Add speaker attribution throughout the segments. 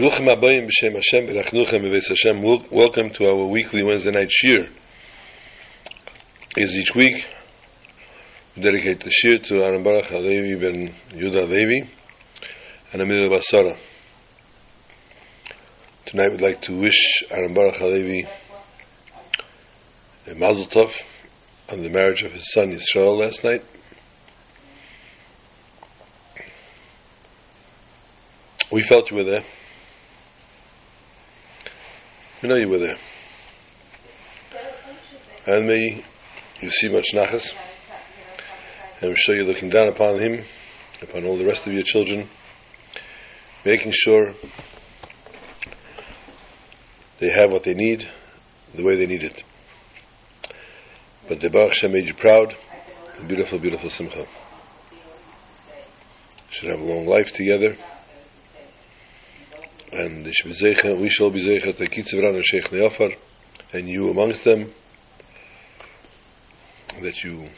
Speaker 1: Welcome to our weekly Wednesday night shir. Is each week we dedicate the shir to Aaron Baruch Halevi ben Yudah Levi and Amir Basara. Tonight we'd like to wish Aaron Baruch Halevi a mazel tov on the marriage of his son Yisrael last night. We felt you were there. You were there. And may you see much nachas. And I'm sure you're looking down upon him, upon all the rest of your children, making sure they have what they need, the way they need it. But the Baruch Shem made you proud, a beautiful, beautiful simcha. Should have a long life together and we shall be sicher, the Kitzevran and Sheikh Neofar, and you amongst them, that you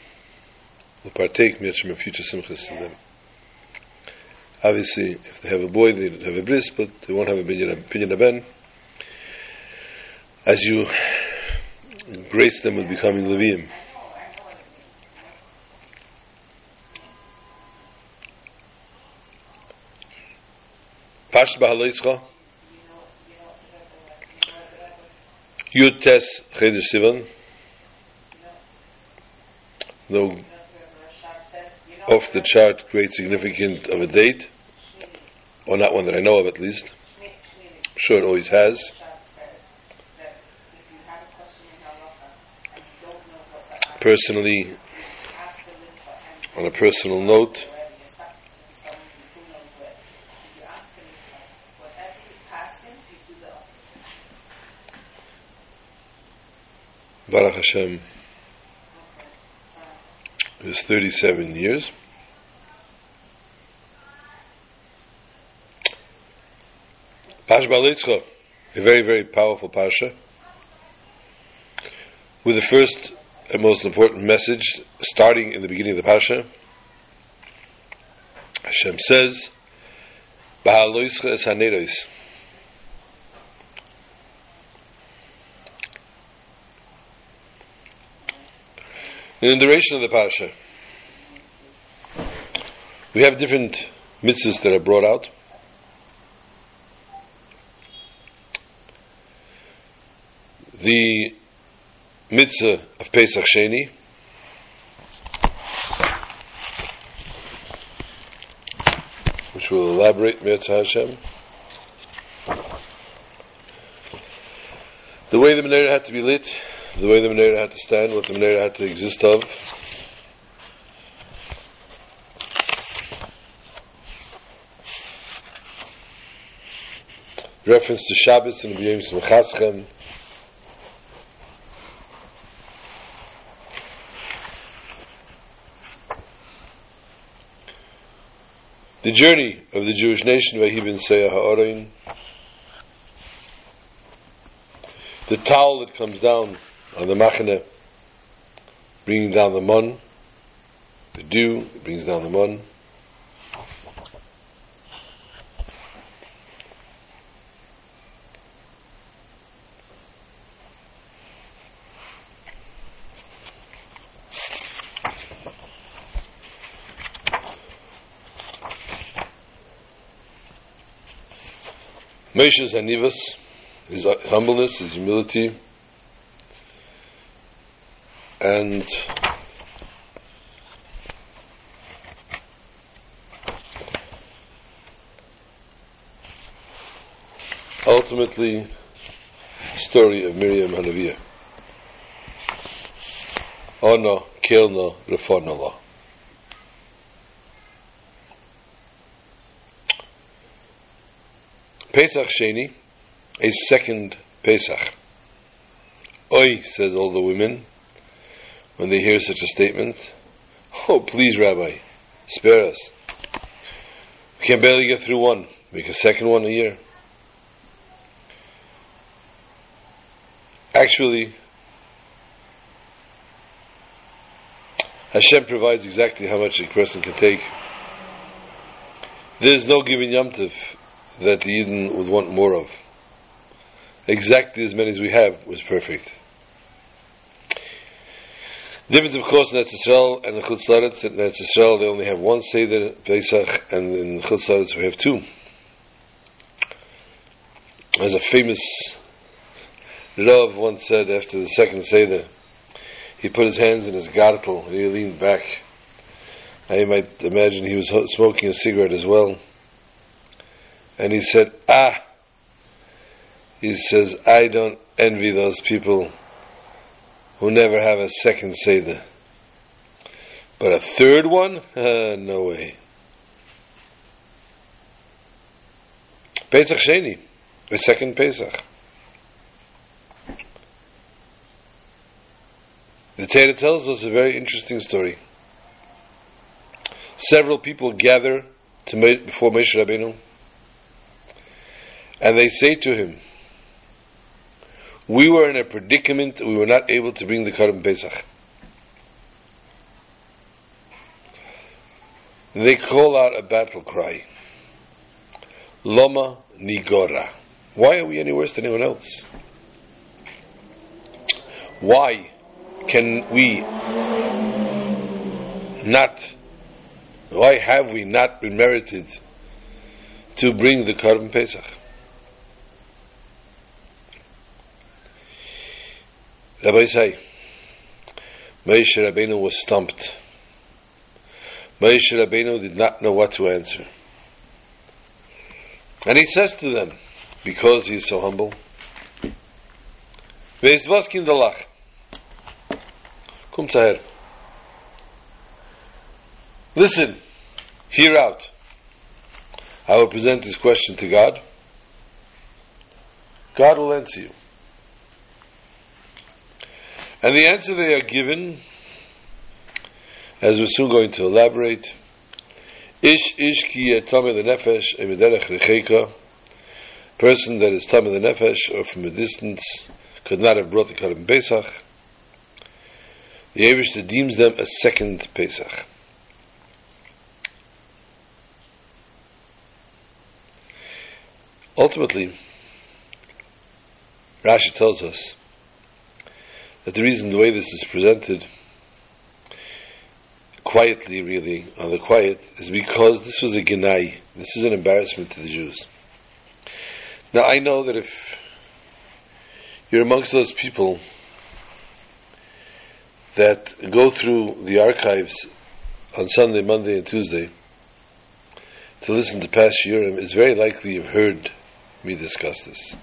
Speaker 1: will partake much from future simchas to them. Obviously, if they have a boy, they have a bris, but they won't have a binyan ben. As you grace them with becoming Levium. Pash Bahaloitzcha. Yud Tes Chedesh Sivan. Though off the chart, great significant of a date, or not one that I know of at least. I'm sure it always has. Personally, on a personal note, Baruch Hashem is 37 years. Pash Balitzcha, a very, very powerful Pasha, with the first and most important message starting in the beginning of the Pasha. Hashem says, Bahaloischa es. In the duration of the Pasha, we have different mitzvahs that are brought out. The mitzvah of Pesach Sheni, which we'll elaborate Mitzvah Hashem. The way the menorah had to be lit the way the Menorah had to stand, what the Menorah had to exist of. Reference to Shabbos and B'yom Smechaschem. The journey of the Jewish nation, Vahibin Seyah Ha'orein. The towel that comes down on the machane, bringing down the mun, the dew brings down the mun. Moshe's Hanivas, his humbleness, his humility, and ultimately story of Miriam Hanaviyah. Ono, Kilno, Refornola. Pesach Sheni, a second Pesach. Oi, says all the women, when they hear such a statement? Oh, please, Rabbi, spare us. We can barely get through one. Make a second one a year. Actually, Hashem provides exactly how much a person can take. There is no given yomtiv that the Eden would want more of. Exactly as many as we have was perfect. The difference, of course, in Eretz Yisrael and in Chutz Laretz, in Eretz Yisrael they only have one Seder, Pesach, and in Chutz we have two. As a famous Rav once said after the second Seder, he put his hands in his gartel and he leaned back. I might imagine he was smoking a cigarette as well. And he said, Ah! He says, I don't envy those people who never have a second Seder. But a third one? Uh, no way. Pesach Sheni, a second Pesach. The Torah tells us a very interesting story. Several people gather to before Moshe Rabbeinu, and they say to him, "We were in a predicament; we were not able to bring the Karban Pesach." They call out a battle cry, "Loma Nigora." Why are we any worse than anyone else? Why? can we not, why have we not been merited to bring the Karban Pesach? Rabbi say, Moshe Rabbeinu was stumped. Moshe Rabbeinu did not know what to answer. And he says to them, because he is so humble, Ve'izvaskin dalach. Kommt her. Listen, hear out. I will present this question to God. God will answer you. And the answer they are given, as we're soon going to elaborate, Ish ish ki tame the nefesh emiderech recheka, person that is tame the nefesh or from a distance could not have brought the Korban Pesach, the Eivishter deems them a second Pesach. Ultimately, Rashi tells us that the reason the way this is presented quietly, really, on the quiet, is because this was a genai. This is an embarrassment to the Jews. Now, I know that if you're amongst those people that go through the archives on Sunday, Monday, and Tuesday to listen to past Shiurim, it's very likely you've heard me discuss this.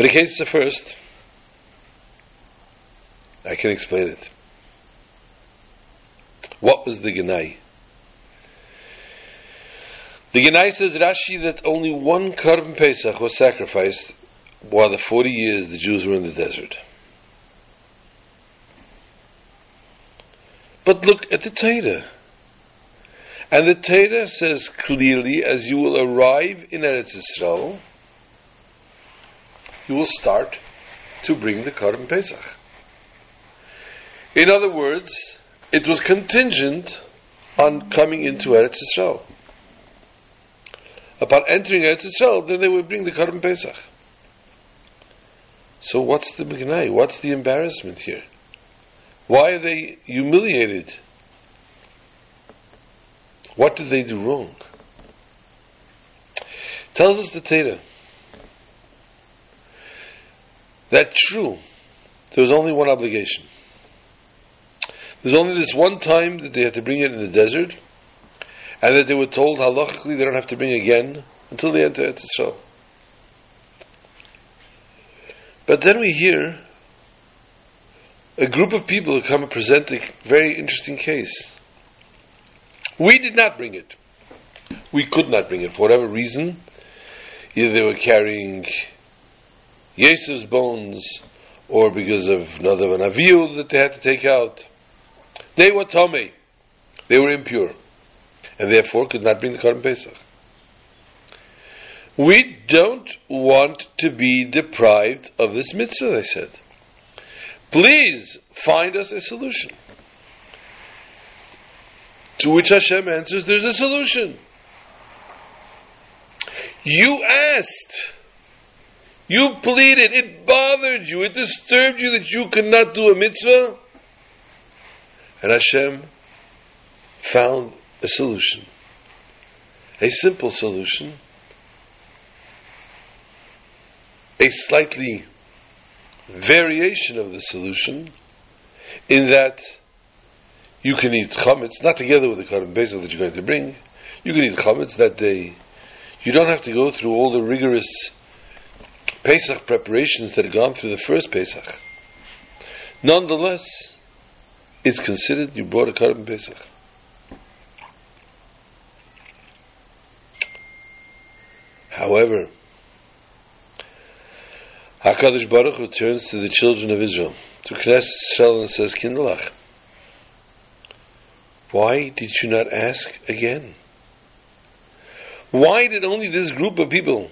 Speaker 1: But in case it's first, I can explain it. What was the Genai? The Genai says Rashi that only one Karban Pesach was sacrificed while the 40 years the Jews were in the desert. But look at the Torah. And the Torah says clearly, as you will arrive in Eretz Yisrael, you will start to bring the Karban Pesach. In other words, it was contingent on coming into Eretz Yisrael. Upon entering Eretz Yisrael, then they would bring the Karban Pesach. So what's the Begnai? What's the embarrassment here? Why are they humiliated? What did they do wrong? Tells us the Torah that true, there was only one obligation. There's only this one time that they had to bring it in the desert, and that they were told halachically they don't have to bring again until they enter Eretz Yisrael. But then we hear a group of people who come and present a very interesting case. We did not bring it. We could not bring it for whatever reason. Either they were carrying Yosef's bones, or because of another an avil that they had to take out. They were tummy. They were impure, and therefore could not bring the Karban Pesach. We don't want to be deprived of this mitzvah, they said. Please find us a solution. To which Hashem answers, there's a solution. You asked. You pleaded. It bothered you. It disturbed you that you could not do a mitzvah. And Hashem found a solution. A simple solution. A slightly variation of the solution in that you can eat chametz, not together with the korban pesach that you're going to bring. You can eat chametz that day. You don't have to go through all the rigorous Pesach preparations that have gone through the first Pesach. Nonetheless, it's considered you brought a korban Pesach. However, HaKadosh Baruch Hu turns to the children of Israel, to Knesset Israel and says, Kindlach, why did you not ask again? Why did only this group of people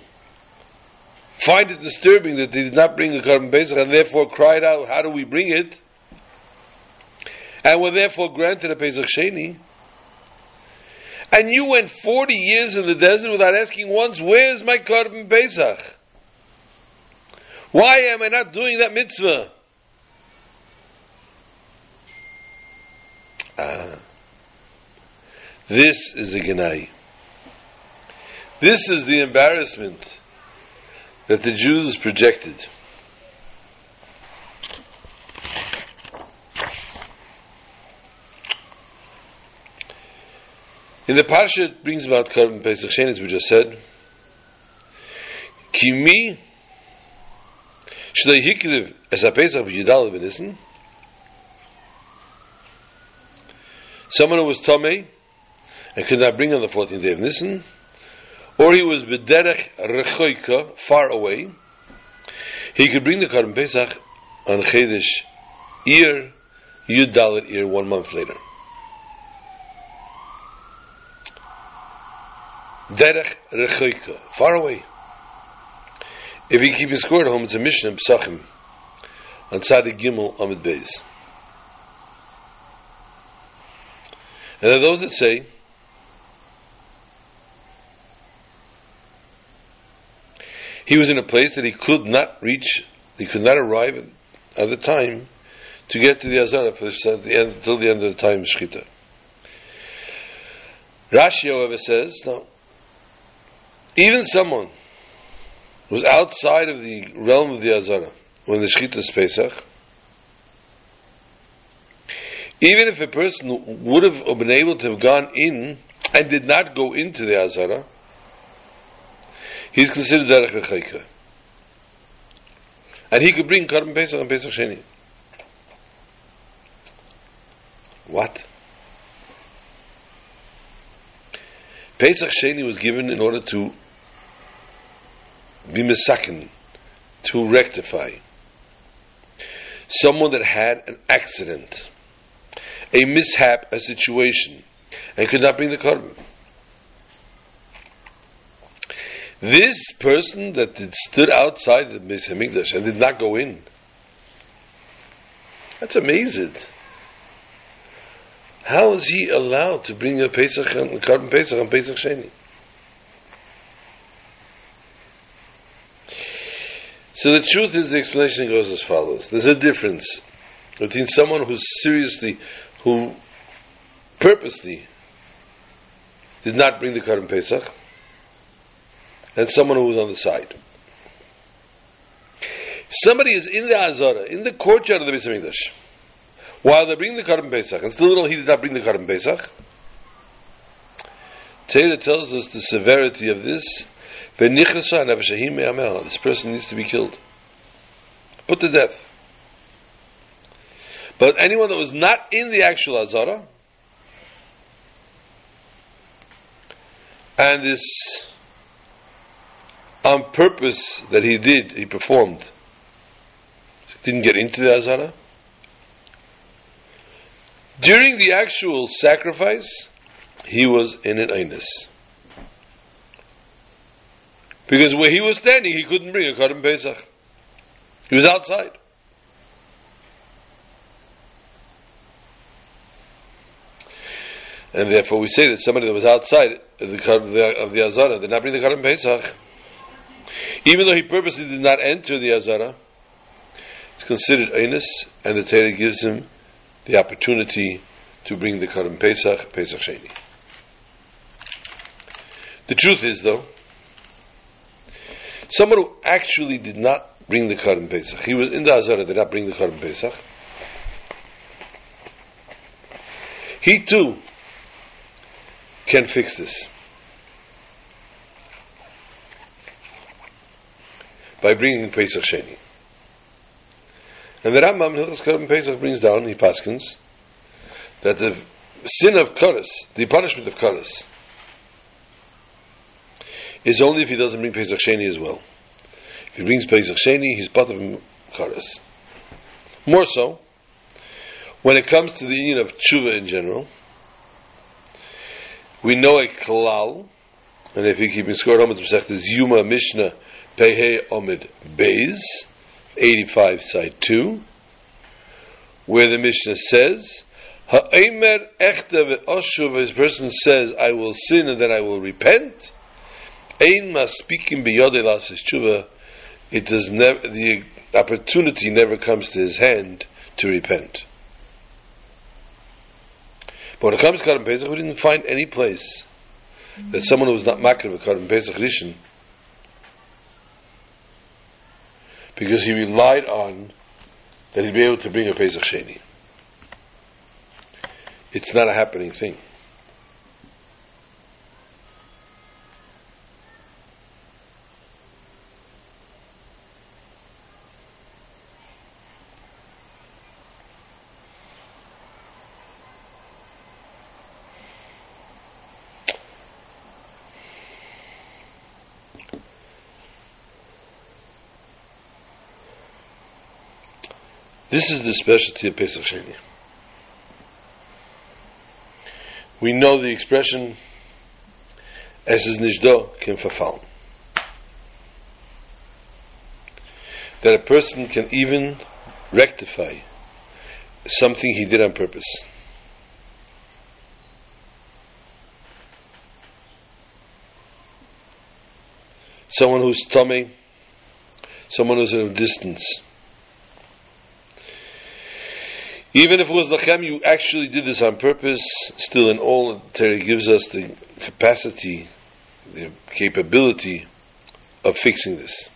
Speaker 1: find it disturbing that they did not bring the korban pesach and therefore cried out, "How do we bring it?" And were therefore granted a pesach sheni? And you went forty years in the desert without asking once, "Where's my korban pesach?" Why am I not doing that mitzvah? Ah. This is a Genai. This is the embarrassment that the Jews projected. In the parsha, it brings about Korban Pesach Sheni, as we just said. Kimi shlei hikriv es a Pesach v'yidal v'nissen. Someone who was Tomei and could not bring on the 14th day of Nisan, or he was bederech rechoika, far away, he could bring the Korban Pesach on Chedesh Iyar, Yud Dalet Iyar, one month later. Derech rechoika, far away. If you keep your score at home, it's a mission in Pesachim, on Tzadik Gimel Amid Beis. And there are those that say, he was in a place that he could not reach, he could not arrive at, at the time to get to the Azara for the end, until the end of the time of Shechita. Rashi, however, says, no, even someone who's outside of the realm of the Azara when the Shechita is Pesach, even if a person would have been able to have gone in and did not go into the Azara, he's considered derech v'chayka. And he could bring Korban Pesach and Pesach Sheni. What? Pesach Sheni was given in order to be misakin, to rectify. Someone that had an accident, a mishap, a situation, and could not bring the korban. This person that stood outside the Beis and did not go in. That's amazing. How is he allowed to bring a Pesach and a korban Pesach and Pesach Sheni? So the truth is, the explanation goes as follows: There's a difference between someone who seriously, who purposely did not bring the korban Pesach, and someone who was on the side. Somebody is in the Azara, in the courtyard of the Beis Hamikdash, while they bring the Korban Pesach, and still little he did not bring the Korban Pesach. Torah tells us the severity of this. This person needs to be killed, put to death. But anyone that was not in the actual Azara, and this on purpose that he did, he performed, he didn't get into the Azara. During the actual sacrifice, he was in an Einus. Because where he was standing, he couldn't bring a Korban Pesach. He was outside. And therefore we say that somebody that was outside of the, of the, of the Azara did not bring the Korban Pesach, Even though he purposely did not enter the Azara, it's considered Einus, and the Torah gives him the opportunity to bring the Korban Pesach, Pesach Sheni. The truth is, though, someone who actually did not bring the Korban Pesach, he was in the Azara, did not bring the Korban Pesach, he too can fix this. By bringing Pesach Sheni. And the Rambam Hilchas Korban Pesach brings down, he paskins, that the sin of Koros, the punishment of Koros, is only if he doesn't bring Pesach Sheni as well. If he brings Pesach Sheni, he's part of Koros. More so, when it comes to the union of tshuva in general, we know a klal, and if you keep in score, Hamad Masech Yuma Mishnah Pehe Omid Beis, 85 side 2, where the Mishnah says, Ha'emer echta ve'oshuv, his person says, I will sin and then I will repent, ein maspikim biyodei lasis tshuva, it does never, the opportunity never comes to his hand to repent. But when it comes to Korban Pesach, we didn't find any place that someone who was not makar of Korban Pesach Rishon, because he relied on that he'd be able to bring a Pesach Sheni. It's not a happening thing. This is the specialty of Pesach Sheni. We know the expression as is nishdo can verfallen. That a person can even rectify something he did on purpose. Someone who's tummy, someone who's at a distance Even if it was lachem, you actually did this on purpose. Still, in all, Terry gives us the capacity, the capability of fixing this.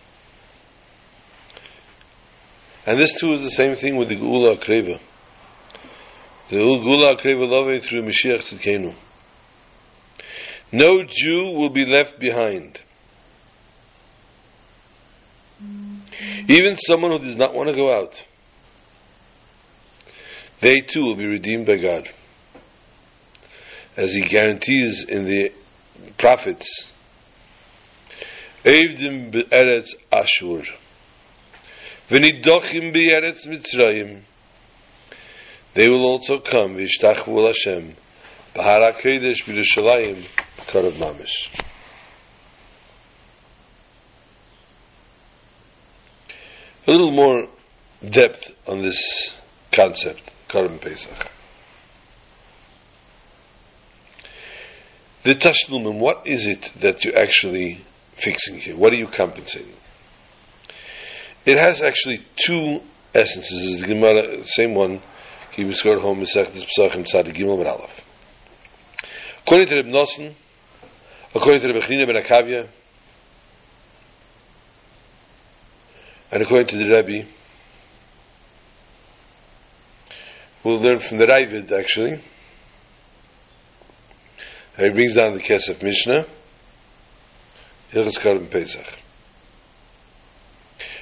Speaker 1: And this too is the same thing with the Geula Akreva. The Geula Akreva love through Mashiach Tzidkenu. No Jew will be left behind. Even someone who does not want to go out they too will be redeemed by God. As he guarantees in the prophets, Evdim be'eretz Ashur, v'nidochim be'eretz Mitzrayim, they will also come, v'ishtachvu Hashem, b'hara kodesh b'Yerushalayim, karav mamish. A little more depth on this concept. Korban Pesach. The Tashlumim, what is it that you're actually fixing here? What are you compensating? It has actually two essences. The Gemara, same one, got home, Mesechtes Pesachim Tzadik Gimel Ben Aleph. According to Reb Nosson, according to Reb Chanina Ben Akavia, and according to the Rebbe, We'll learn from the Ravid actually. he brings down the Kesef Mishnah. Pesach.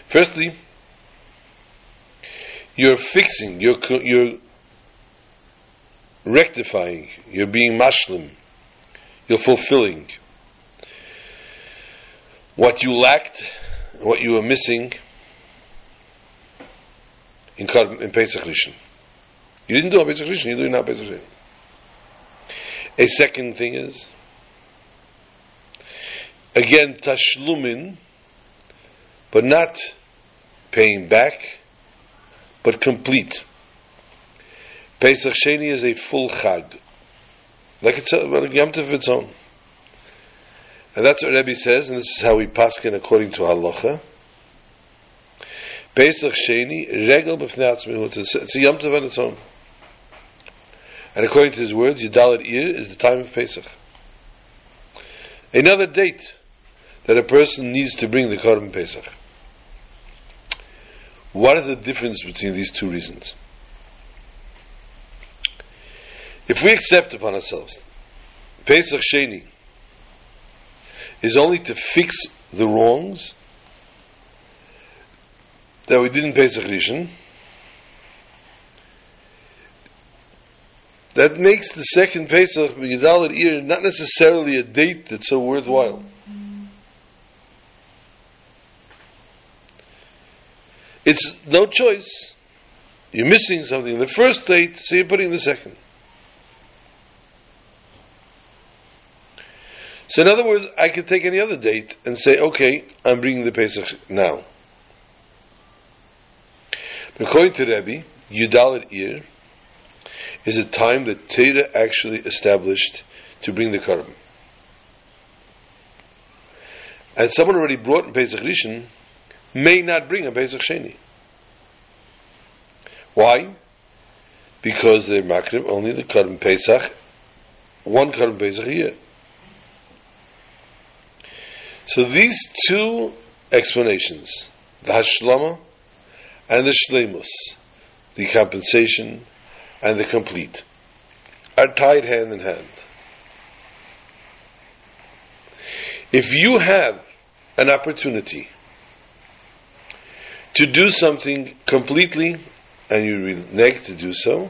Speaker 1: Firstly, you're fixing, you're, you're rectifying, you're being mashlim, you're fulfilling what you lacked, what you were missing in, in Pesach Rishon. You didn't do a Pesach Rishon, you're doing now Pesach Sheni. A second thing is, again, tashlumin, but not paying back, but complete. Pesach Sheni is a full chag, like it's a, well, Yom Tov its own. And that's what Rebbe says, and this is how we paskin according to halacha. Pesach Sheni, regel b'fnei It's a, it's a yom tov on its own. And according to his words, Yudalit Ir is the time of Pesach. Another date that a person needs to bring the Korban Pesach. What is the difference between these two reasons? If we accept upon ourselves Pesach Sheni is only to fix the wrongs that we did in Pesach Rishon, that makes the second Pesach Yidal Ir not necessarily a date that's so worthwhile. It's no choice. You're missing something. The first date, so you're putting the second. So in other words, I could take any other date and say, okay, I'm bringing the Pesach now. According to Rebbe, Yudalit Ir is a time that Torah actually established to bring the Karban. And someone already brought in Pesach Rishon may not bring a Pesach Sheni. Why? Because they're makrim only the Karban Pesach, one Karban Pesach a year. So these two explanations, the Hashlama and the Shlemus, the compensation and the complete, are tied hand in hand. If you have an opportunity to do something completely and you renege to do so,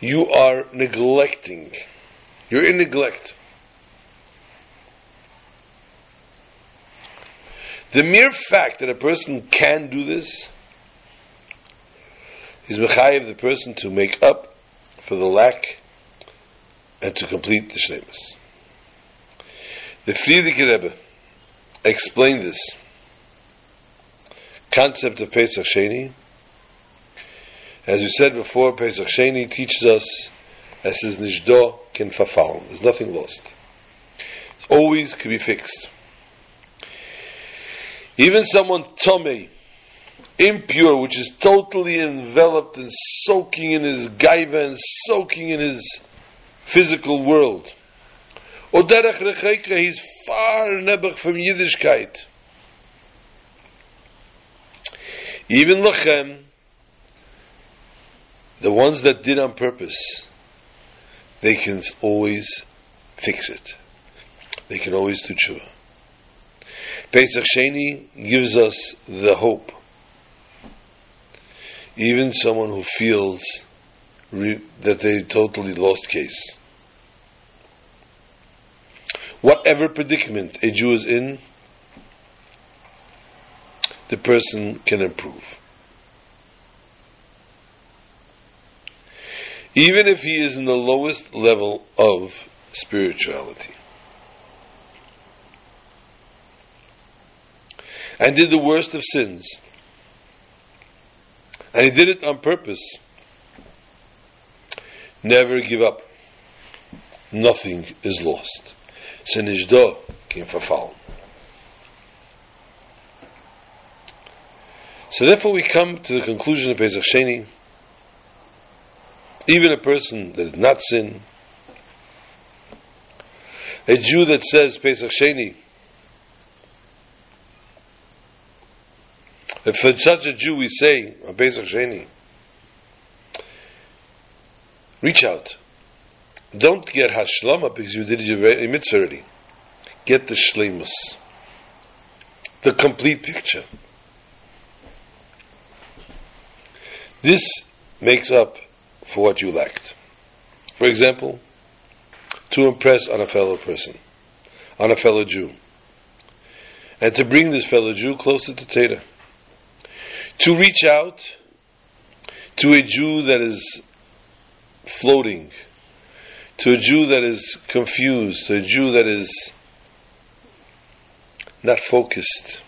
Speaker 1: you are neglecting. You're in neglect. The mere fact that a person can do this is mechayiv the person to make up for the lack and to complete the shlemus. The Frierdiker Rebbe explained this concept of Pesach Sheni. As we said before, Pesach Sheni teaches us as is nishdo can verfallen. There's nothing lost. It always can be fixed. Even someone tummy, impure, which is totally enveloped and soaking in his gaiva and soaking in his physical world. Oderech rechekre, he's far nebach from Yiddishkeit. Even lachem, the ones that did on purpose, they can always fix it. They can always do tshuva. Pesach Sheni gives us the hope. Even someone who feels re- that they totally lost case. Whatever predicament a Jew is in, the person can improve. Even if he is in the lowest level of spirituality. And did the worst of sins. And he did it on purpose. Never give up. Nothing is lost. Senishdo came for foul. So therefore we come to the conclusion of Pesach Sheni. Even a person that did not sin, a Jew that says Pesach Sheni, for such a Jew we say on Sheni, reach out. Don't get hashlama because you did your mitzvah already. Get the shlemus, the complete picture. This makes up for what you lacked. For example, to impress on a fellow person, on a fellow Jew, and to bring this fellow Jew closer to Torah. To reach out to a Jew that is floating, to a Jew that is confused, to a Jew that is not focused.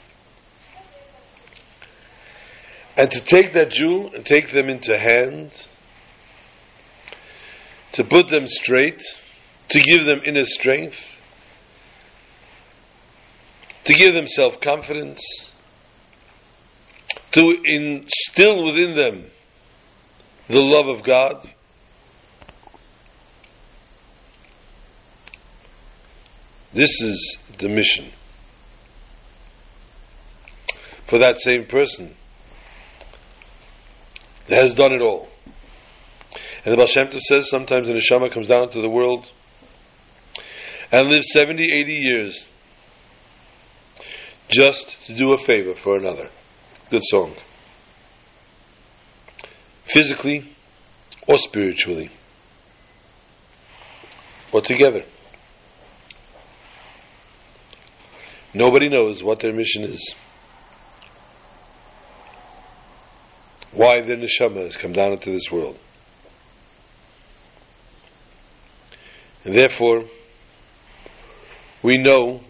Speaker 1: And to take that Jew and take them into hand to put them straight, to give them inner strength, to give them self confidence, to instill within them the love of God. This is the mission. For that same person that has done it all. And the Baal Shem Tov says sometimes the neshama comes down to the world and lives 70, 80 years just to do a favor for another. Good song. Physically or spiritually. Or together. Nobody knows what their mission is. Why their neshama has come down into this world. And therefore, we know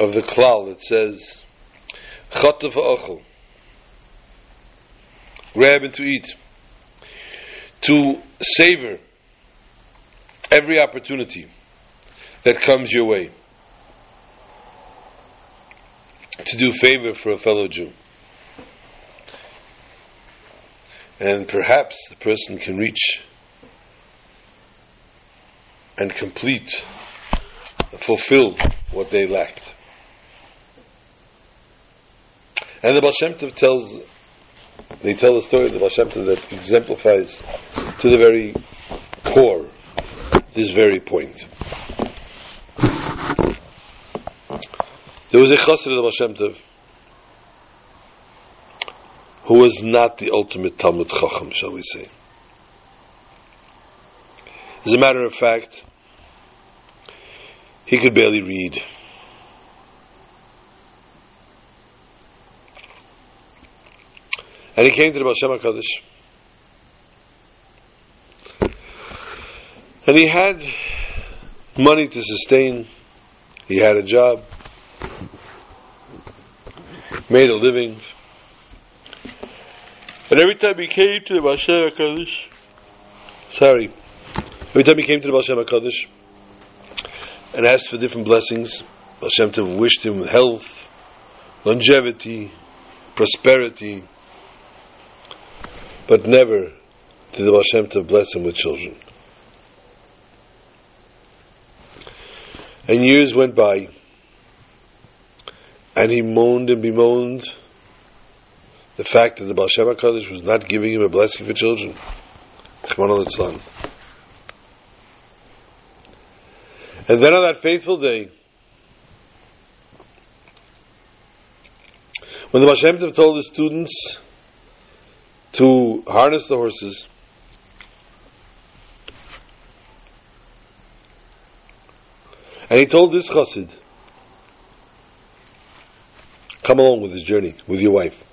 Speaker 1: of the klal that says, Chatav ha'achel, grab and to eat, to savor every opportunity that comes your way, to do favor for a fellow Jew. And perhaps the person can reach and complete, fulfill what they lacked. And the Baal Shem Tov tells, they tell the story of the Baal that exemplifies to the very core this very point. There was a chassid of Baal who was not the ultimate Talmud Chacham, shall we say. As a matter of fact, he could barely read. And he came to the Baal Shem HaKadosh. And he had money to sustain. He had a job. Made a living. And every time he came to the Baal Shem HaKadosh, sorry, every time he came to the Baal Shem HaKadosh and asked for different blessings, Baal Shem wished him health, longevity, prosperity, but never did the Baal Shem Tov bless him with children. And years went by, and he moaned and bemoaned the fact that the Baal Shem HaKadosh was not giving him a blessing for children. And then on that faithful day, when the Baal Shem Tov told his students to harness the horses, and he told this chassid, come along with this journey with your wife.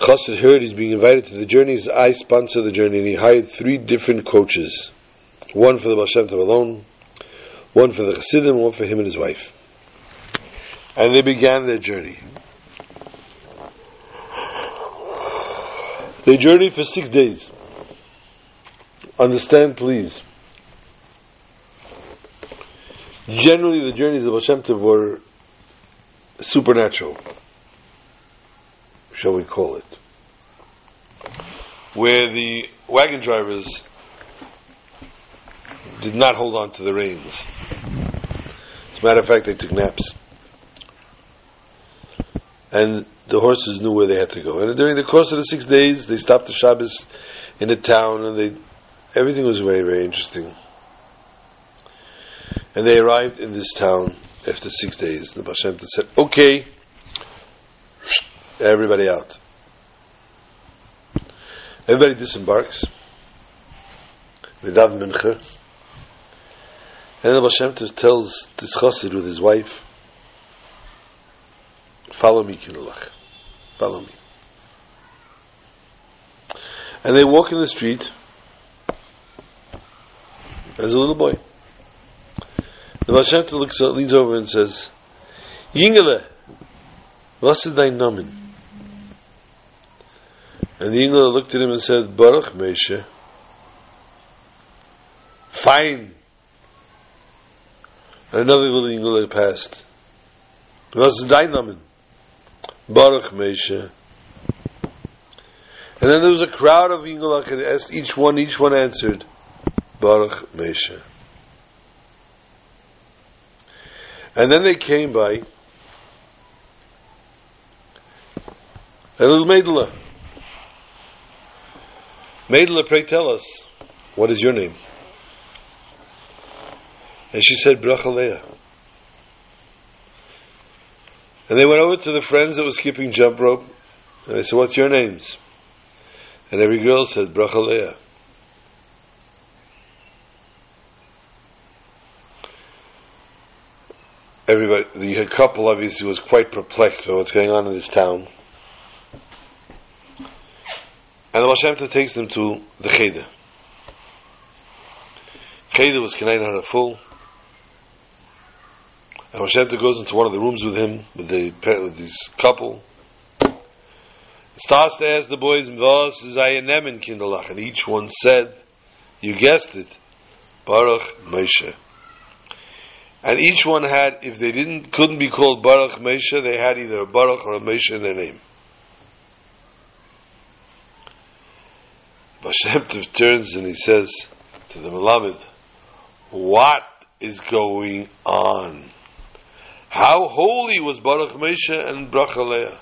Speaker 1: Chassid heard he's being invited to the journeys. I sponsor the journey, and he hired three different coaches. One for the Baal Shem Tov alone, one for the Chassidim, one for him and his wife. And they began their journey. They journeyed for six days. Understand, please. Generally, the journeys of Hashem Tov were supernatural shall we call it, where the wagon drivers did not hold on to the reins. As a matter of fact, they took naps. And the horses knew where they had to go. And during the course of the six days, they stopped the Shabbos in a town, and they everything was very, very interesting. And they arrived in this town after six days. The Baal Shem said, "Okay, everybody out. Everybody disembarks. Mincha. And the Baal Shem tells this chassid with his wife, follow me, Kinulach. Follow me. And they walk in the street. There's a little boy. The Shem looks, leans over and says, Yingele, was ist dein Namen? And the Yingler looked at him and said, Baruch Moshe. Fine. And another little Yingler passed. Was ist dein Name? Baruch Moshe. And then there was a crowd of Yingler and asked each one, each one answered, Baruch Moshe. And then they came by a little Maidla. Maidla, pray tell us, what is your name? And she said, Brachaleah. And they went over to the friends that were skipping jump rope, and they said, what's your names? And every girl said, Brachaleah. Everybody, the couple obviously was quite perplexed by what's going on in this town. And the Baal takes them to the Cheder. Cheder was Kanai full. And Baal goes into one of the rooms with him, with the with this couple. Starts to ask the boys, "Vos is ayenemen kindalach?" And each one said, "You guessed it, Baruch Moshe." And each one had, if they didn't, couldn't be called Baruch Moshe, they had either a Baruch or a Moshe in their name. Hashem turns and he says to the Malamed, What is going on? How holy was Baruch Moshe and Brachaleah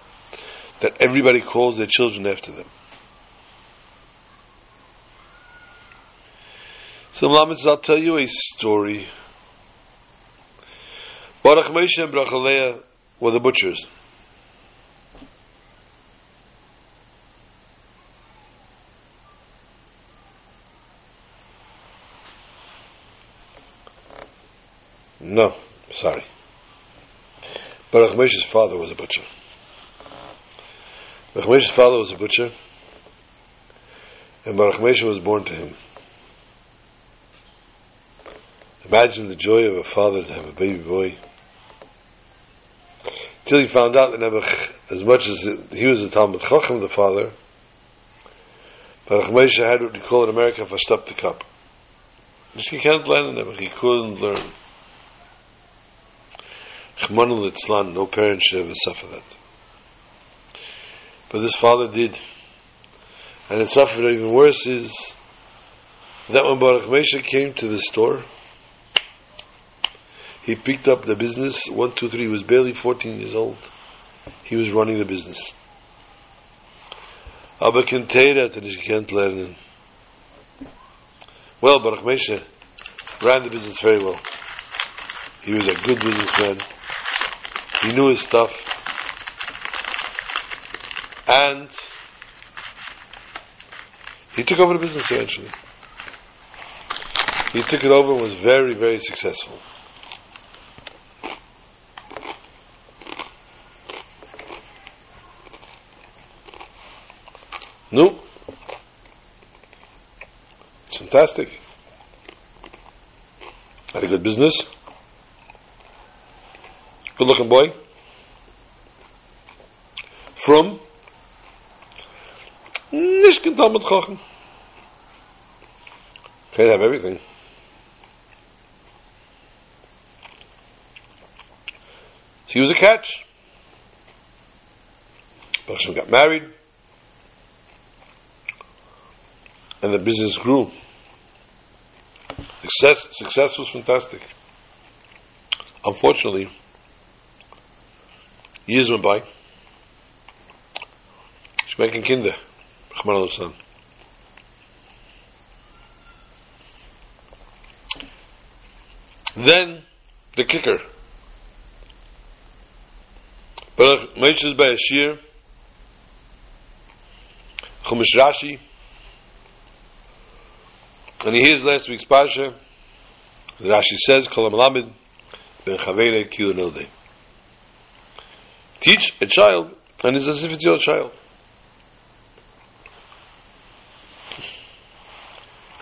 Speaker 1: that everybody calls their children after them. So Malamed I'll tell you a story. Baruch Moshe and Brachaleah were the butchers. No, sorry. Baruch Moshe's father was a butcher. Baruch Moshe's father was a butcher, and Baruch Moshe was born to him. Imagine the joy of a father to have a baby boy. Till he found out that Nebuch, as much as he was a Talmud Chacham, the father, Baruch Moshe had what we call in America for step the cup. He can't learn Nebuch, he couldn't learn. Chmanu Litzlan, no parent should ever suffer that. But this father did. And it suffered even worse is that when Baruch Moshe came to the store, he picked up the business, one, two, three, he was barely 14 years old. He was running the business. Aber that he can't learn. Well, Baruch Moshe ran the business very well. He was a good businessman. He knew his stuff. And he took over the business eventually. He took it over and was very, very successful. No. It's fantastic. Had a good business. Good looking boy. From Nishkin Talmud Chacham. Can't have everything. So he was a catch. Hashem got married, and the business grew. Success, success was fantastic. Unfortunately, Years went by. Schmecken Kinder. Rahman al Then, the kicker. Baruch Moshe's by Ashir. Chumash Rashi. And he hears last week's Parsha. Rashi says, Kolam Lamed, Ben Chavere Kilu Nildei teach a child, and it's as if it's your child.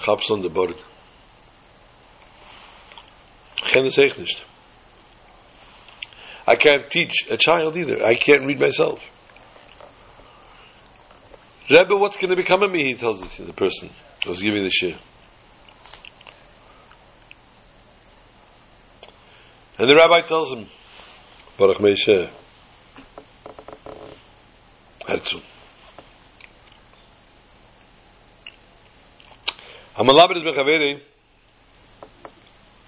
Speaker 1: Chaps on the board. I can't teach a child either. I can't read myself. Rebbe, what's going to become of me? He tells it to the person who's giving the shiur. And the rabbi tells him, Baruch Meishe, Herzl. Hamalabed is Bechaveri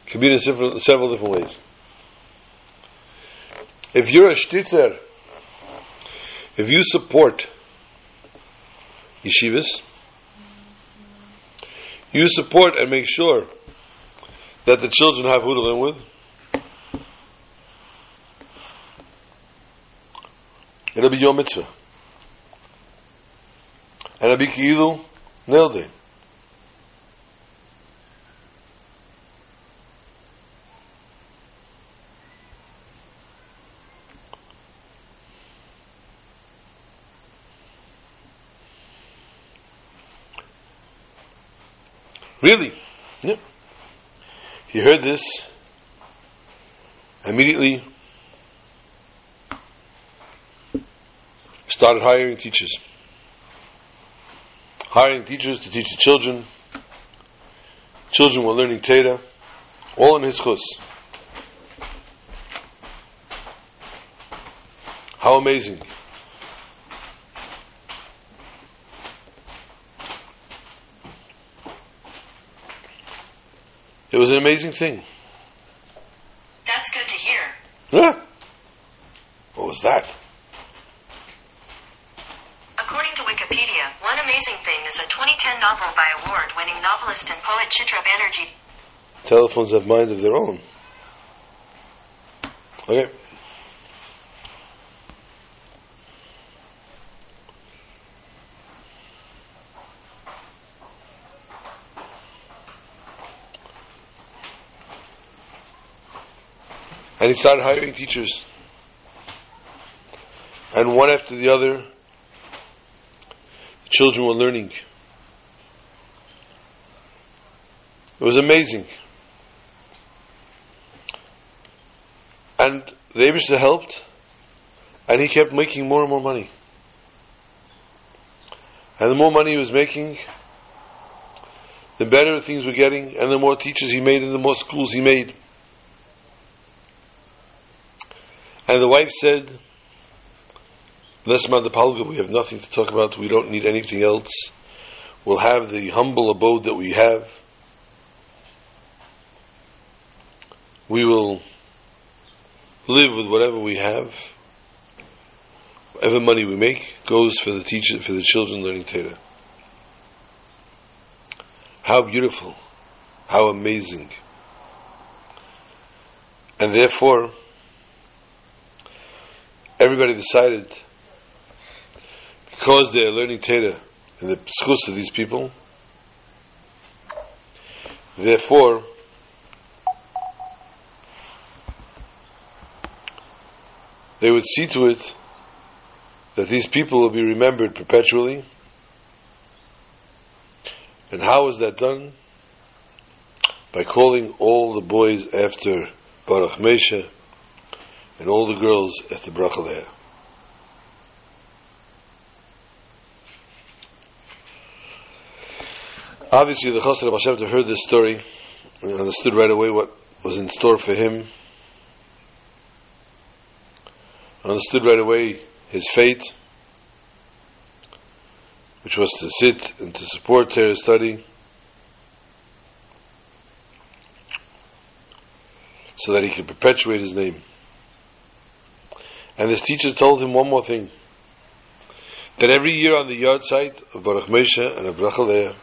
Speaker 1: can be in several, several different ways. If you're a shtitzer, if you support yeshivas, you support and make sure that the children have who to learn with. It'll be your mitzvah. Ki'ilu nailed it. Really? Yeah. He heard this immediately started hiring teachers. Hiring teachers to teach the children. Children were learning Torah, all in his chus. How amazing. It was an amazing thing.
Speaker 2: That's good to hear.
Speaker 1: Huh? What was that?
Speaker 2: According to Wikipedia, one amazing thing is a 2010 novel by award-winning novelist and poet Chitra Banerjee.
Speaker 1: Telephones have minds of their own. Okay. And he started hiring teachers. And one after the other, the children were learning. It was amazing. And the Abishah helped, and he kept making more and more money. And the more money he was making, the better things were getting, and the more teachers he made, and the more schools he made. And the wife said, Lesman the Palga, we have nothing to talk about, we don't need anything else. We'll have the humble abode that we have. We will live with whatever we have. Whatever money we make goes for the teacher, for the children learning Torah. How beautiful. How amazing. And therefore, everybody decided, because they are learning Torah in the schools of these people, therefore, they would see to it that these people will be remembered perpetually. And how is that done? By calling all the boys after Baruch Moshe and all the girls after Brachaleh. Obviously, the Chassid of Hashem heard this story and understood right away what was in store for him. Understood right away his fate, which was to sit and to support Torah study, so that he could perpetuate his name. And his teacher told him one more thing that every year on the yard site of Baruch Moshe and of Rachaleh,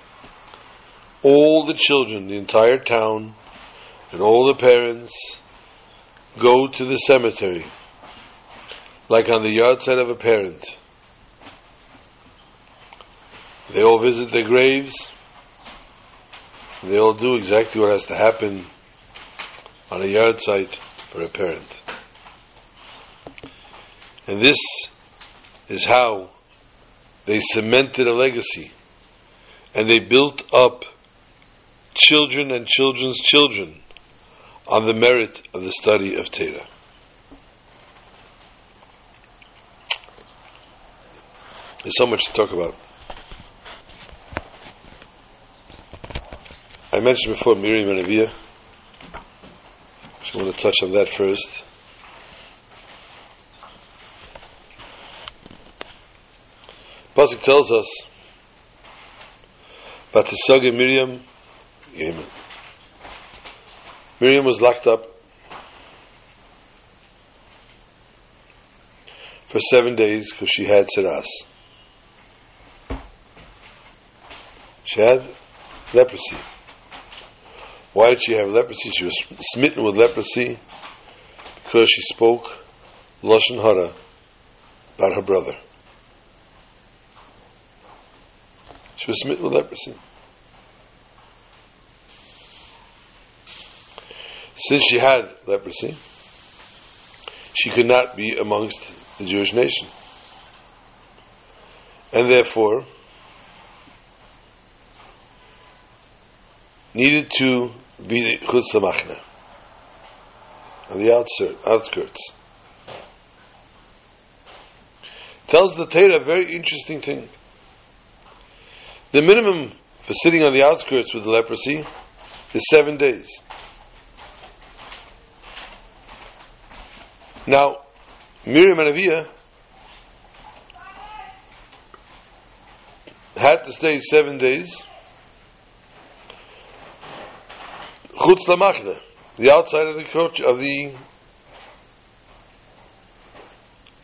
Speaker 1: all the children, the entire town, and all the parents go to the cemetery, like on the yard site of a parent. They all visit their graves. They all do exactly what has to happen on a yard site for a parent. And this is how they cemented a legacy. And they built up children and children's children on the merit of the study of Torah. There's so much to talk about. I mentioned before Miriam HaNeviah. I I want to touch on that first. Pasuk tells us about the saga Miriam. Miriam was locked up for seven days because she had tzaraas. She had leprosy. Why did she have leprosy? She was smitten with leprosy because she spoke Lashon Hara about her brother. She was smitten with leprosy. Since she had leprosy, she could not be amongst the Jewish nation. And therefore, needed to be chutz machna on the outskirts. Tells the Torah a very interesting thing. The minimum for sitting on the outskirts with leprosy is seven days. Now, Miriam HaNeviah had to stay seven days. Chutz lamachna, the outside of the coach of the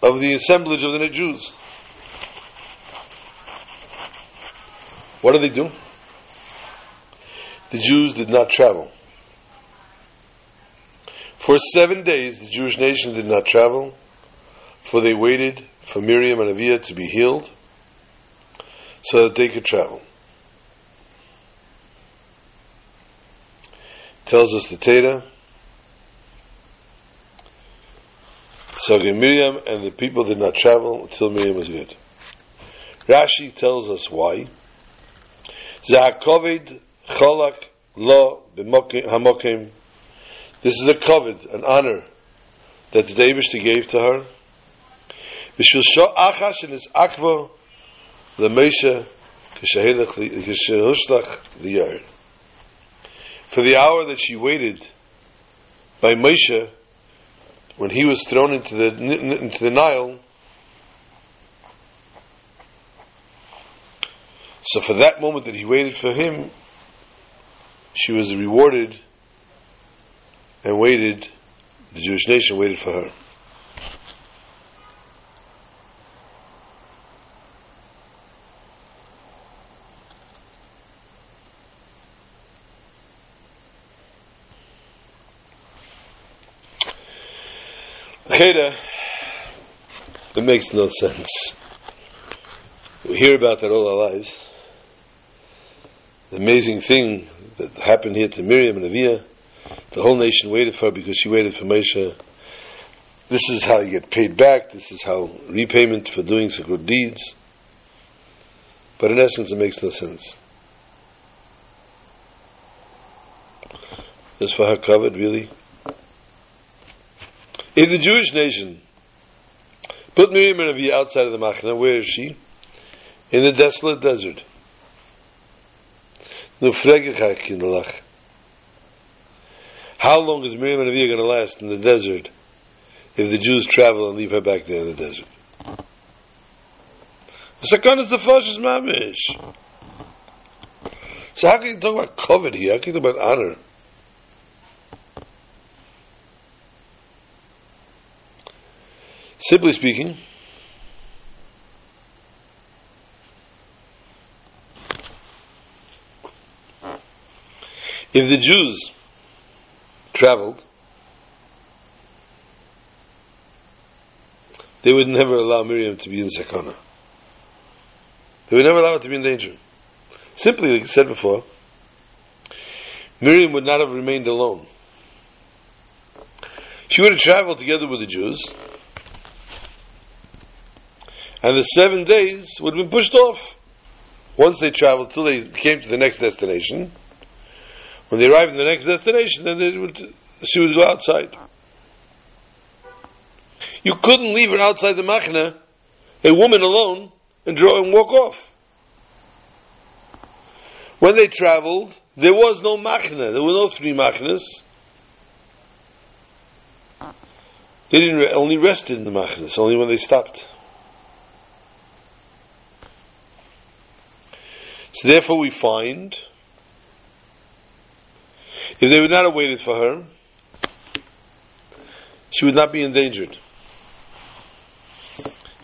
Speaker 1: of the assemblage of the Jews. What did they do? The Jews did not travel. For seven days, the Jewish nation did not travel, for they waited for Miriam HaNeviah to be healed so that they could travel. Tells us the Torah. So Miriam and the people did not travel until Miriam was good. Rashi tells us why. Zahakovid cholak lo hamokim. This is a covet, an honor that the Davish gave to her. Bishul sho achash in his akvo the Moshe k'shehushlach liyar. For the hour that she waited by Moshe when he was thrown into the into the Nile. So for that moment that he waited for him, she was rewarded and waited. The Jewish nation waited for her. It makes no sense. We hear about that all our lives. The amazing thing that happened here to Miriam HaNeviah, the whole nation waited for her because she waited for Moshe. This is how you get paid back. This is how repayment for doing some good deeds. But in essence, it makes no sense. Just for her covered, really. If the Jewish nation put Miriam and Avi outside of the Machna, where is she? In the desolate desert. How long is Miriam and Avi going to last in the desert if the Jews travel and leave her back there in the desert? The Sakan is the first is Mamish. So how can you talk about covet here? How can you talk about honor? Simply speaking, if the Jews traveled, they would never allow Miriam to be in Sakana. They would never allow her to be in danger. Simply, like I said before, Miriam would not have remained alone. She would have traveled together with the Jews, and the seven days would have been pushed off. Once they traveled till they came to the next destination, when they arrived in the next destination, then they would, she would go outside. You couldn't leave her outside the machna, a woman alone, and draw and walk off. When they traveled, there was no machna. There were no three machnas. They didn't re- only rested in the machnas, only when they stopped. So therefore we find, if they would not have waited for her, she would not be endangered.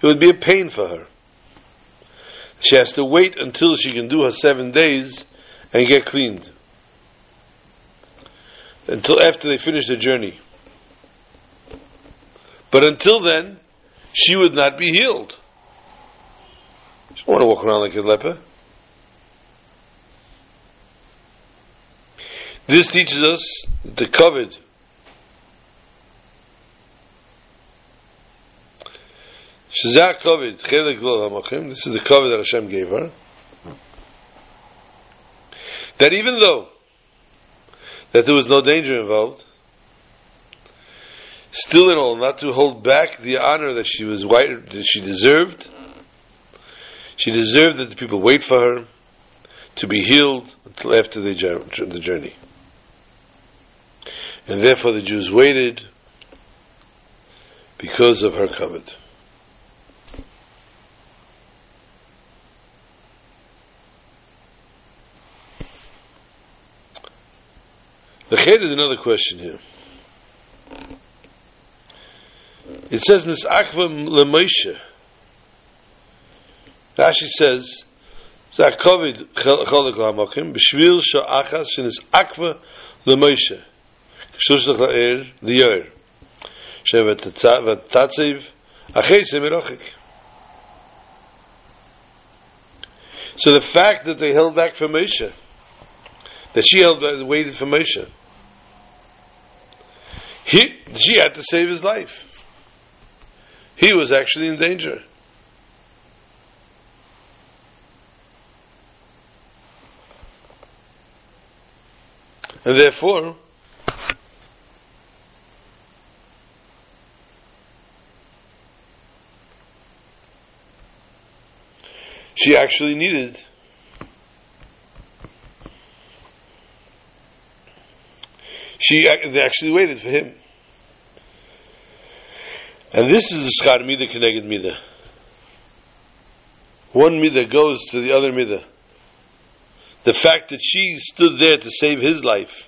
Speaker 1: It would be a pain for her. She has to wait until she can do her seven days and get cleaned. Until after they finish the journey. But until then, she would not be healed. She don't want to walk around like a leper. This teaches us the covet. Shazak covet, chelik lo hamakim. This is the covet that Hashem gave her. That even though that there was no danger involved, still in all, not to hold back the honor that she was that she deserved. She deserved that the people wait for her to be healed until after the journey. And therefore the Jews waited because of her covet. The Ched is another question here. It says Nisakva leMoshe. Rashi says Zakovid cholek la'amokim b'shvil shenisakva leMoshe li'yer shevet tatziv achei semirochik. So the fact that they held back for Moshe, that she held back, waited for Moshe, he, she had to save his life. He was actually in danger. And therefore, she actually needed she they actually waited for him. And this is the schar midah connected midah. One midah goes to the other midah. The fact that she stood there to save his life.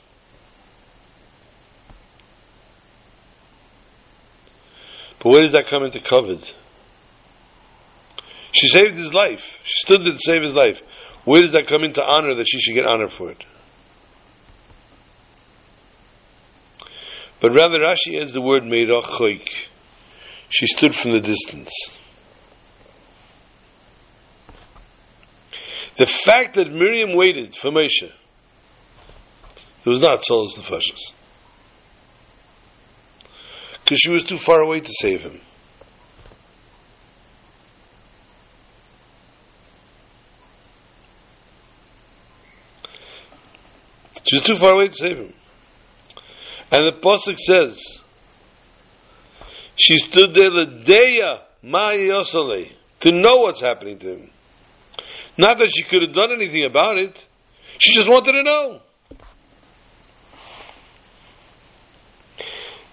Speaker 1: But where does that come into covet? She saved his life. She stood to save his life. Where does that come into honor that she should get honor for it? But rather Rashi adds the word Meirachoik. She stood from the distance. The fact that Miriam waited for Moshe, it was not Sol's Nefashis. Because she was too far away to save him. She was too far away to save him. And the Pasuk says, she stood there the deya ma'yosale to know what's happening to him. Not that she could have done anything about it. She just wanted to know.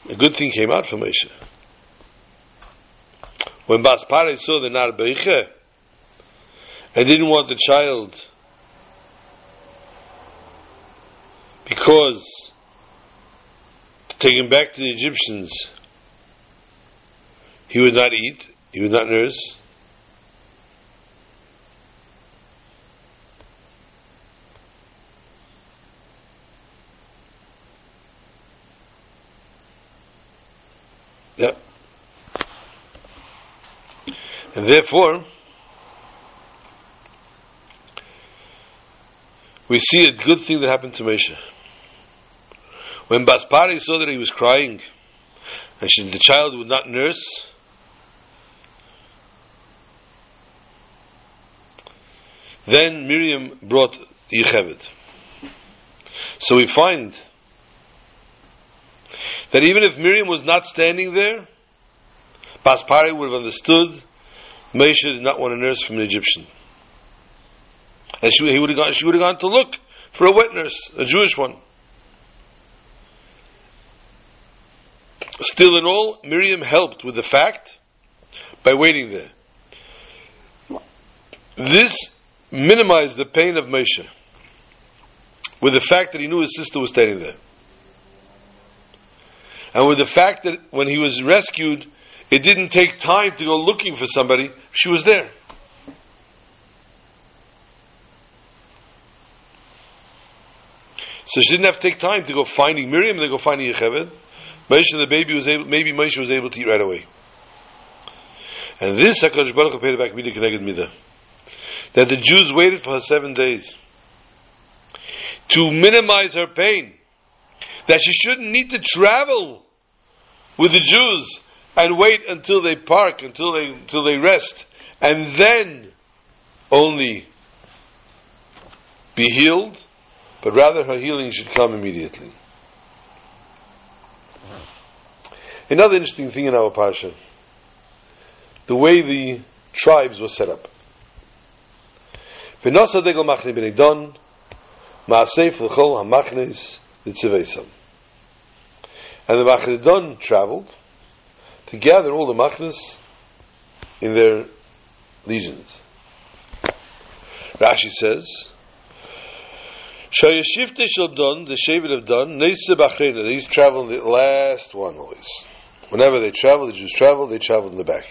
Speaker 1: A good thing came out from Moshe. When Baspare saw the Nar Beiche and didn't want the child because to take him back to the Egyptians he would not eat, he would not nurse. Yeah. And therefore, we see a good thing that happened to Moshe. When Baspari saw that he was crying, and she, the child would not nurse, Then Miriam brought Yocheved. So we find that even if Miriam was not standing there, Baspari would have understood Moshe did not want a nurse from an Egyptian. And she, he would have gone, she would have gone to look for a wet nurse, a Jewish one. Still in all, Miriam helped with the fact by waiting there. This minimized the pain of Moshe with the fact that he knew his sister was standing there. And with the fact that when he was rescued, it didn't take time to go looking for somebody, she was there. So she didn't have to take time to go finding Miriam and then go finding Yocheved. Moshe the baby was able, maybe Moshe was able to eat right away. And this HaKadosh Baruch Hu paid back Keneged. That the Jews waited for her seven days. To minimize her pain. That she shouldn't need to travel with the Jews and wait until they park, until they, until they rest, and then only be healed, but rather her healing should come immediately. Another interesting thing in our parsha, the way the tribes were set up. V'nosa degel machne b'nei don, ma'asef l'chol ha'machnes l'tziveisam. And the Machne traveled to gather all the Machnes in their legions. Rashi says, Shayashifte shall done, the Shevet have done, Neitze Bachrena, they used to travel in the last one always. Whenever they travel, the Jews travel, they travel in the back.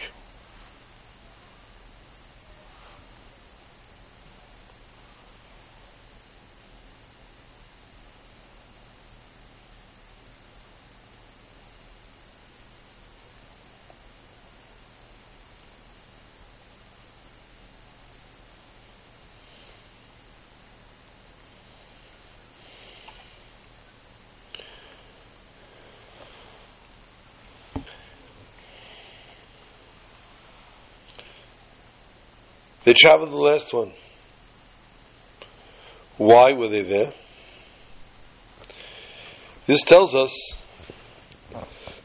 Speaker 1: They traveled the last one. Why were they there? This tells us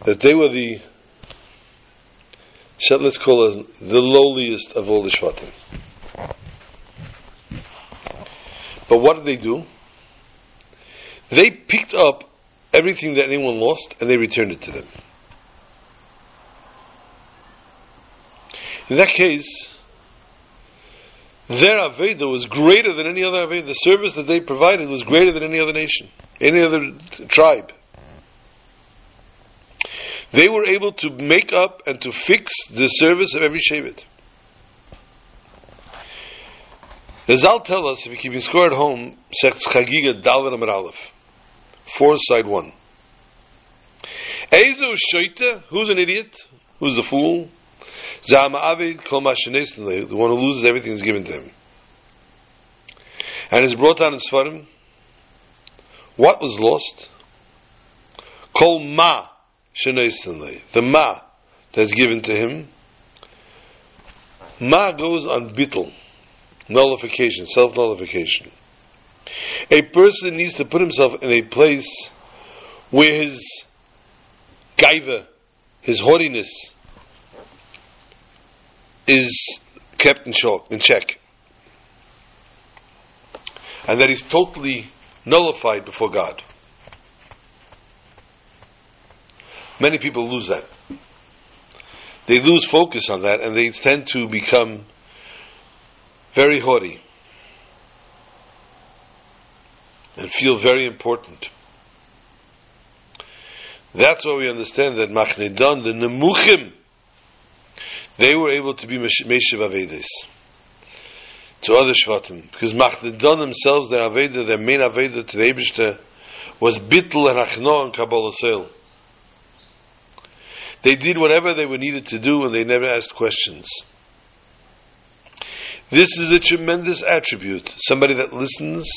Speaker 1: that they were the, let's call it the lowliest of all the Shvatim. But what did they do? They picked up everything that anyone lost and they returned it to them. In that case, their Aveda was greater than any other Aveda. The service that they provided was greater than any other nation, any other tribe. They were able to make up and to fix the service of every Shevet. I'll tell us, if you keep your score at home, Sech Chagiga Dalvin Amar Aleph, 4 side 1. Ezo Shoita, who's an idiot? Who's the fool? The one who loses everything is given to him. And is brought down in Sfarim. What was lost? Kol Ma the Ma that's given to him. Ma goes on bittel, nullification, self nullification. A person needs to put himself in a place where his gaiva, his haughtiness, is kept in, shock, in check. And that he's totally nullified before God. Many people lose that. They lose focus on that and they tend to become very haughty and feel very important. That's why we understand that Machnedan, the Nemuchim, they were able to be Meshiv Avedis to other Shvatim. Because Machdadon themselves, their Aveda, their main Aveda to the Ebishter, was Bittel and Achno and Kabbalah Sale. They did whatever they were needed to do and they never asked questions. This is a tremendous attribute. Somebody that listens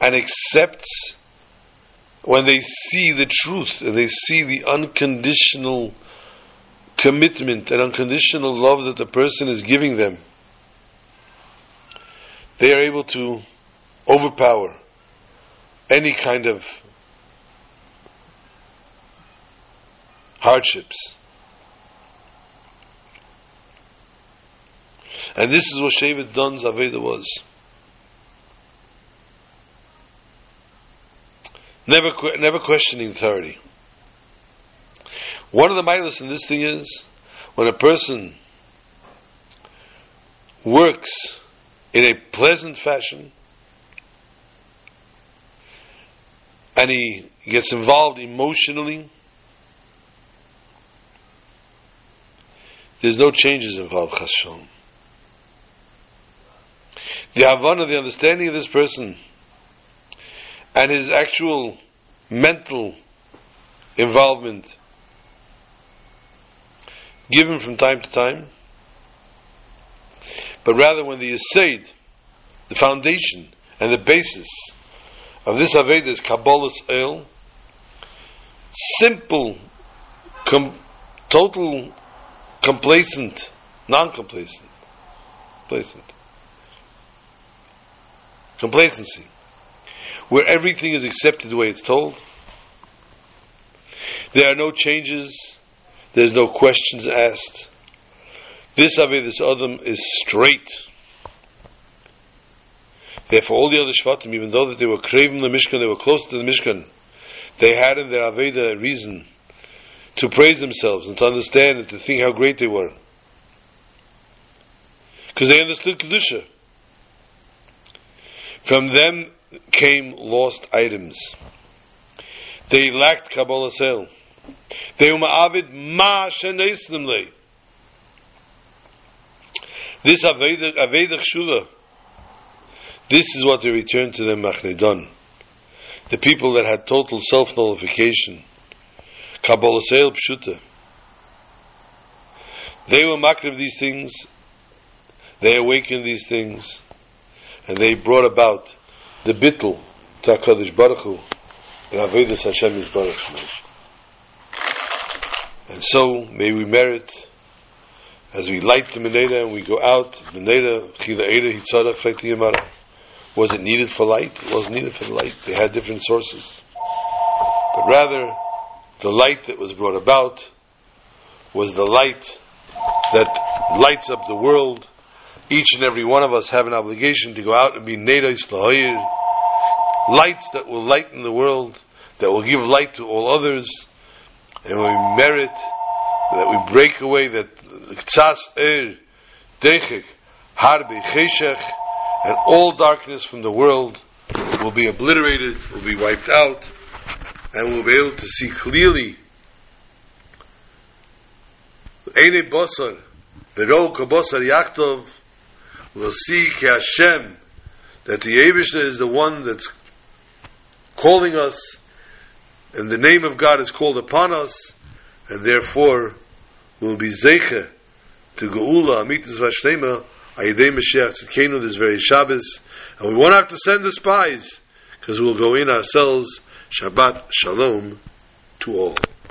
Speaker 1: and accepts when they see the truth and they see the unconditional commitment and unconditional love that the person is giving them, they are able to overpower any kind of hardships. And this is what Shevet Dun's Aveda was. never never questioning authority. One of the milas in this thing is when a person works in a pleasant fashion and he gets involved emotionally, there's no changes involved, Chashon. The Havana, the understanding of this person, and his actual mental involvement given from time to time, but rather when the Yesed, the foundation and the basis of this Aveda is Kabbalah's El, simple, com- total complacent, non-complacent, complacent, complacency, where everything is accepted the way it's told. There are no changes. There's no questions asked. This Ave, this Adam is straight. Therefore, all the other Shvatim, even though that they were craving the Mishkan, they were close to the Mishkan, they had in their Aveda a reason to praise themselves and to understand and to think how great they were. Because they understood Kedusha. From them came lost items. They lacked Kabbalah sale. This Aveda Chshuva, this is what they returned to them Machnedon. The people that had total self-nullification. Kabbalah Seil Pshuta. They were makriv these things, they awakened these things, and they brought about the bittul to HaKadosh Baruch Hu, and Avedis Hashem Baruch Hu. And so, may we merit, as we light the Meneda and we go out, Meneda, Chila Eda, Hitzadach, Fekti Yamara, was it needed for light? It wasn't needed for the light. They had different sources. But rather, the light that was brought about was the light that lights up the world. Each and every one of us have an obligation to go out and be Nedais Lahoyir, lights that will lighten the world, that will give light to all others, and we merit that we break away that Ktsas Er, Dechik, Harbi, Cheshech, and all darkness from the world will be obliterated, will be wiped out, and we'll be able to see clearly. Eine Bosar, Vero Kabosar Yaktov, will see Ki Hashem, that the Abishna is the one that's calling us, and the name of God is called upon us, and therefore we'll be Zeiche to Geula, Amitis Vashlema, Ayidei Mashiach Tzidkenu, this very Shabbos, and we won't have to send the spies, because we'll go in ourselves, Shabbat Shalom to all.